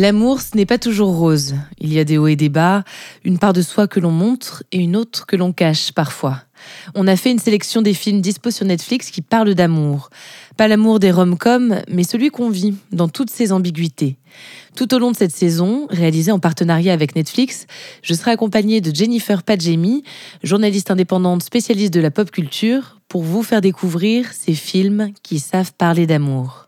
L'amour, ce n'est pas toujours rose. Il y a des hauts et des bas, une part de soi que l'on montre et une autre que l'on cache parfois. On a fait une sélection des films dispo sur Netflix qui parlent d'amour. Pas l'amour des rom-coms, mais celui qu'on vit dans toutes ses ambiguïtés. Tout au long de cette saison, réalisée en partenariat avec Netflix, je serai accompagnée de Jennifer Padjemi, journaliste indépendante spécialiste de la pop culture, pour vous faire découvrir ces films qui savent parler d'amour.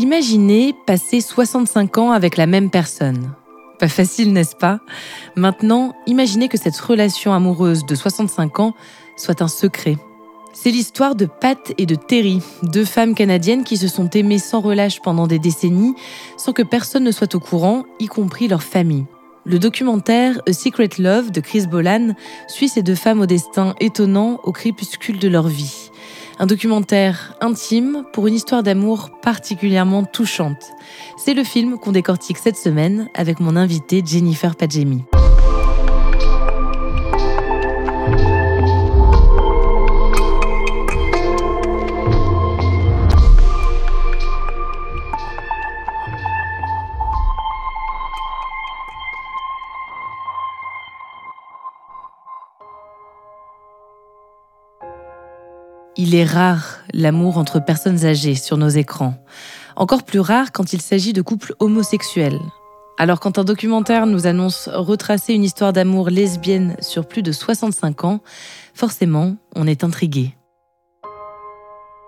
Imaginez passer 65 ans avec la même personne. Pas facile, n'est-ce pas? Maintenant, imaginez que cette relation amoureuse de 65 ans soit un secret. C'est l'histoire de Pat et de Terry, deux femmes canadiennes qui se sont aimées sans relâche pendant des décennies, sans que personne ne soit au courant, y compris leur famille. Le documentaire A Secret Love de Chris Bolan suit ces deux femmes au destin étonnant au crépuscule de leur vie. Un documentaire intime pour une histoire d'amour particulièrement touchante. C'est le film qu'on décortique cette semaine avec mon invité Jennifer Padjemi. Il est rare l'amour entre personnes âgées sur nos écrans. Encore plus rare quand il s'agit de couples homosexuels. Alors quand un documentaire nous annonce retracer une histoire d'amour lesbienne sur plus de 65 ans, forcément, on est intrigué.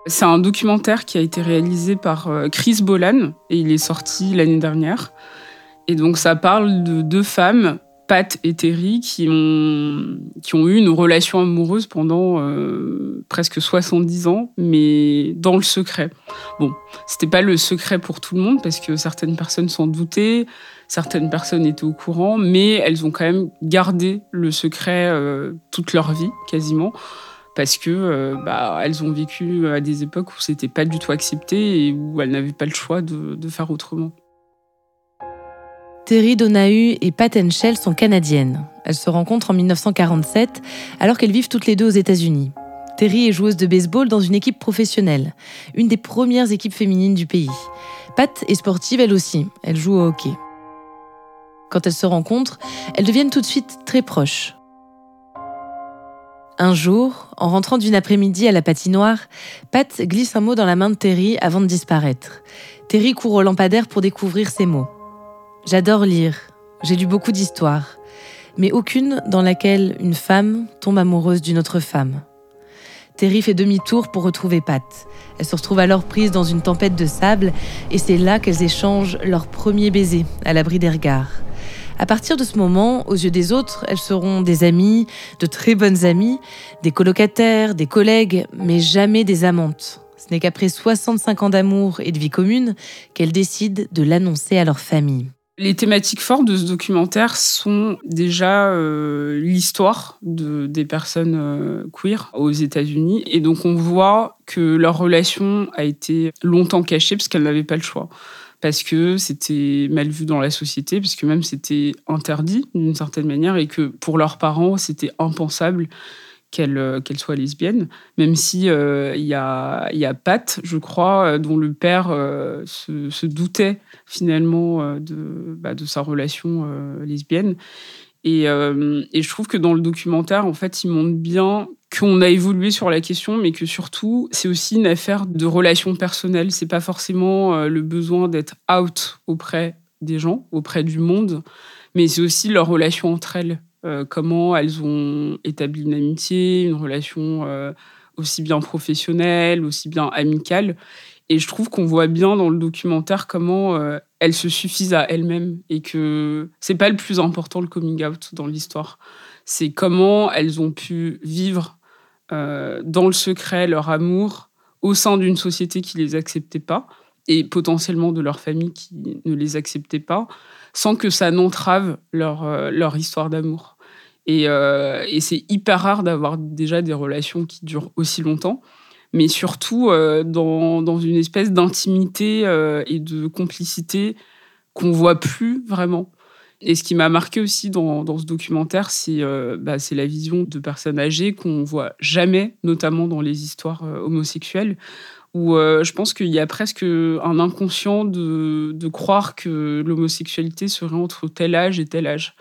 C'est un documentaire qui a été réalisé par euh, Chris Bolan et il est sorti l'année dernière. Et donc ça parle de deux femmes Pat et Terry qui ont, qui ont eu une relation amoureuse pendant euh, presque 70 ans, mais dans le secret. Bon, c'était pas le secret pour tout le monde parce que certaines personnes s'en doutaient, certaines personnes étaient au courant, mais elles ont quand même gardé le secret euh, toute leur vie, quasiment parce que euh, bah, elles ont vécu à des époques où c'était pas du tout accepté et où elles n'avaient pas le choix de, de faire autrement. Terry Donahue et Pat Henschel sont canadiennes. Elles se rencontrent en 1947 alors qu'elles vivent toutes les deux aux États-Unis. Terry est joueuse de baseball dans une équipe professionnelle, une des premières équipes féminines du pays. Pat est sportive elle aussi, elle joue au hockey. Quand elles se rencontrent, elles deviennent tout de suite très proches. Un jour, en rentrant d'une après-midi à la patinoire, Pat glisse un mot dans la main de Terry avant de disparaître. Terry court au lampadaire pour découvrir ces mots. J'adore lire, j'ai lu beaucoup d'histoires, mais aucune dans laquelle une femme tombe amoureuse d'une autre femme. Terry fait demi-tour pour retrouver Pat. Elle se retrouve alors prise dans une tempête de sable et c'est là qu'elles échangent leur premier baiser à l'abri des regards. À partir de ce moment, aux yeux des autres, elles seront des amies, de très bonnes amies, des colocataires, des collègues, mais jamais des amantes. Ce n'est qu'après 65 ans d'amour et de vie commune qu'elles décident de l'annoncer à leur famille. Les thématiques fortes de ce documentaire sont déjà euh, l'histoire de, des personnes euh, queer aux États-Unis. Et donc on voit que leur relation a été longtemps cachée parce qu'elles n'avaient pas le choix. Parce que c'était mal vu dans la société, parce que même c'était interdit d'une certaine manière et que pour leurs parents, c'était impensable qu'elle euh, qu'elle soit lesbienne, même si euh, il y, a, Pat, je crois, euh, dont le père se, doutait finalement de, bah, de sa relation lesbienne. Et, et, je trouve que dans le documentaire, en fait, il montre bien qu'on a évolué sur la question, mais que surtout, c'est aussi une affaire de relations personnelles. C'est pas forcément le besoin d'être out auprès des gens, auprès du monde, mais c'est aussi leur relation entre elles. Comment elles ont établi une amitié, une relation aussi bien professionnelle, aussi bien amicale. Et je trouve qu'on voit bien dans le documentaire comment elles se suffisent à elles-mêmes et que c'est pas le plus important le coming out dans l'histoire. C'est comment elles ont pu vivre euh, dans le secret leur amour au sein d'une société qui les acceptait pas et potentiellement de leur famille qui ne les acceptait pas, sans que ça n'entrave leur, euh, leur histoire d'amour. Et, euh, et c'est hyper rare d'avoir déjà des relations qui durent aussi longtemps mais surtout euh, dans, dans, une espèce d'intimité et de complicité qu'on voit plus vraiment. Et ce qui m'a marqué aussi dans, dans ce documentaire, c'est euh, bah, la vision de personnes âgées qu'on voit jamais, notamment dans les histoires homosexuelles, où je pense qu'il y a presque un inconscient de, de croire que l'homosexualité serait entre tel âge et tel âge.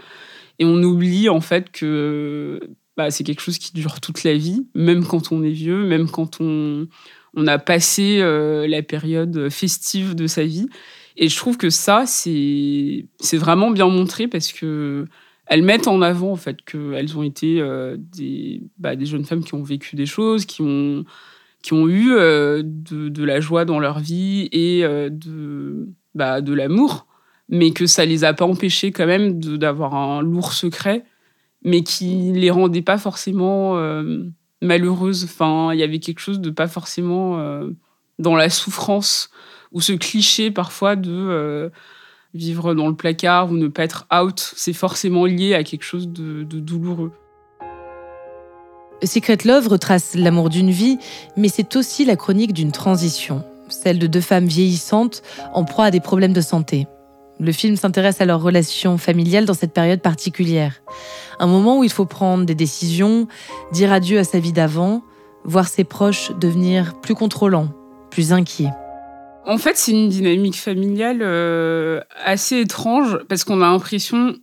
Et on oublie en fait que bah, c'est quelque chose qui dure toute la vie, même quand on est vieux, même quand on, on a passé euh, la période festive de sa vie. Et je trouve que ça, c'est vraiment bien montré parce que elles mettent en avant en fait qu'elles ont été euh, des, bah, des jeunes femmes qui ont vécu des choses, qui ont, qui ont eu euh, de, la joie dans leur vie et de, bah, de l'amour, mais que ça les a pas empêchées quand même d'avoir un lourd secret mais qui les rendait pas forcément euh, malheureuses. Enfin, il y avait quelque chose de pas forcément euh, dans la souffrance ou ce cliché parfois de euh, vivre dans le placard ou ne pas être out, c'est forcément lié à quelque chose de, de douloureux. Secret Love retrace l'amour d'une vie, mais c'est aussi la chronique d'une transition, celle de deux femmes vieillissantes en proie à des problèmes de santé. Le film s'intéresse à leur relation familiale dans cette période particulière. Un moment où il faut prendre des décisions, dire adieu à sa vie d'avant, voir ses proches devenir plus contrôlants, plus inquiets. En fait, c'est une dynamique familiale euh, assez étrange parce qu'on a l'impression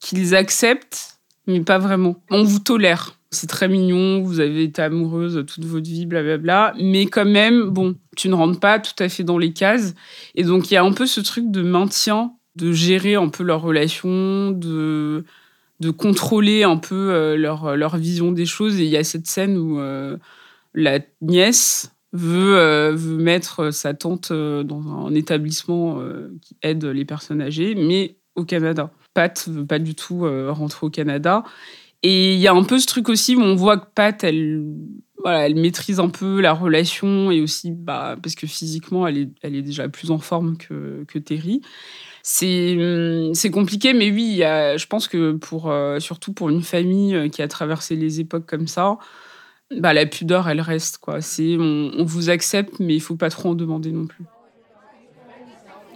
qu'ils acceptent, mais pas vraiment. On vous tolère c'est très mignon, vous avez été amoureuse toute votre vie, blablabla. Mais quand même, bon, tu ne rentres pas tout à fait dans les cases. Et donc, il y a un peu ce truc de maintien, de gérer un peu leur relation, de, de contrôler un peu euh, leur, leur vision des choses. Et il y a cette scène où euh, la nièce veut, euh, veut mettre sa tante dans un établissement qui aide les personnes âgées, mais au Canada. Pat veut pas du tout rentrer au Canada. Et il y a un peu ce truc aussi où on voit que Pat, elle, voilà, elle maîtrise un peu la relation et aussi bah, parce que physiquement, elle est, elle est déjà plus en forme que, que Terry. C'est, hum, compliqué, mais oui, je pense que pour, euh, surtout pour une famille euh, qui a traversé les époques comme ça, bah, la pudeur, elle reste. Quoi. C'est, on, on vous accepte, mais il faut pas trop en demander non plus.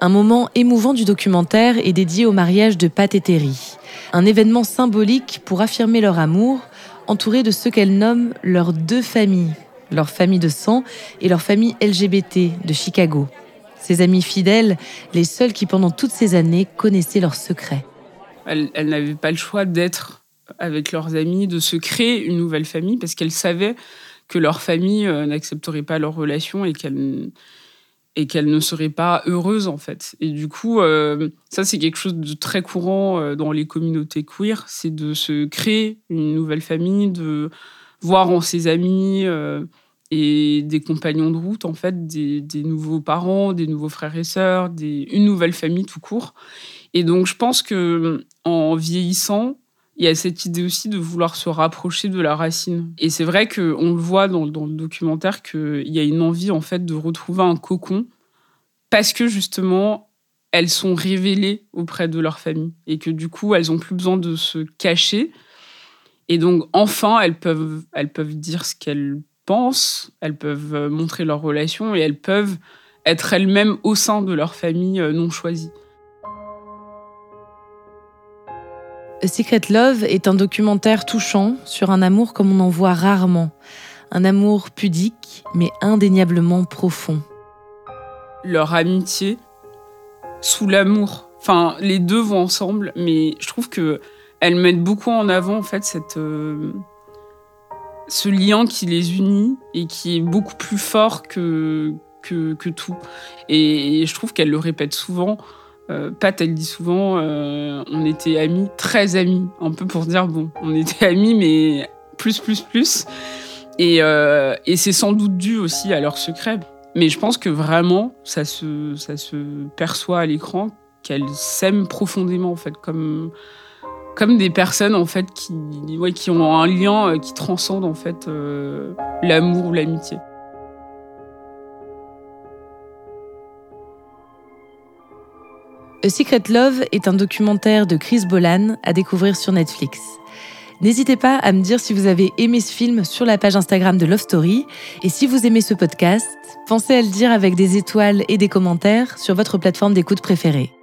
Un moment émouvant du documentaire est dédié au mariage de Pat et Terry. Un événement symbolique pour affirmer leur amour, entouré de ce qu'elles nomment leurs deux familles, leur famille de sang et leur famille LGBT de Chicago. Ces amis fidèles, les seuls qui pendant toutes ces années connaissaient leurs secrets. Elles, n'avaient pas le choix d'être avec leurs amis, de se créer une nouvelle famille, parce qu'elles savaient que leur famille euh, n'accepterait pas leur relation et qu'elles et qu'elle ne serait pas heureuse en fait. Et du coup, euh, ça c'est quelque chose de très courant euh, dans les communautés queer, c'est de se créer une nouvelle famille, de voir en ses amis et des compagnons de route en fait des, des, nouveaux parents, des nouveaux frères et sœurs, des, une nouvelle famille tout court. Et donc je pense que en vieillissant, il y a cette idée aussi de vouloir se rapprocher de la racine. Et c'est vrai qu'on le voit dans, le documentaire qu'il y a une envie en fait de retrouver un cocon parce que justement elles sont révélées auprès de leur famille et que du coup elles ont plus besoin de se cacher et donc enfin elles peuvent elles peuvent dire ce qu'elles pensent, elles peuvent montrer leur relation et elles peuvent être elles-mêmes au sein de leur famille euh, non choisie. Secret Love est un documentaire touchant sur un amour comme on en voit rarement. Un amour pudique, mais indéniablement profond. Leur amitié, sous l'amour. Enfin, les deux vont ensemble, mais je trouve que elles mettent beaucoup en avant en fait cette, euh, ce lien qui les unit et qui est beaucoup plus fort que, que, que tout. Et, je trouve qu'elles le répètent souvent. Euh, Pat, elle dit souvent, euh, on était amis, très amis, un peu pour dire, bon, on était amis, mais plus, plus, plus. Et, euh, et c'est sans doute dû aussi à leur secret. Mais je pense que vraiment, ça se, ça se perçoit à l'écran qu'elles s'aiment profondément, en fait, comme, comme des personnes, en fait, qui, ouais, qui ont un lien euh, qui transcende, en fait, euh, l'amour ou l'amitié. A Secret Love est un documentaire de Chris Bolan à découvrir sur Netflix. N'hésitez pas à me dire si vous avez aimé ce film sur la page Instagram de Love Story. Et si vous aimez ce podcast, pensez à le dire avec des étoiles et des commentaires sur votre plateforme d'écoute préférée.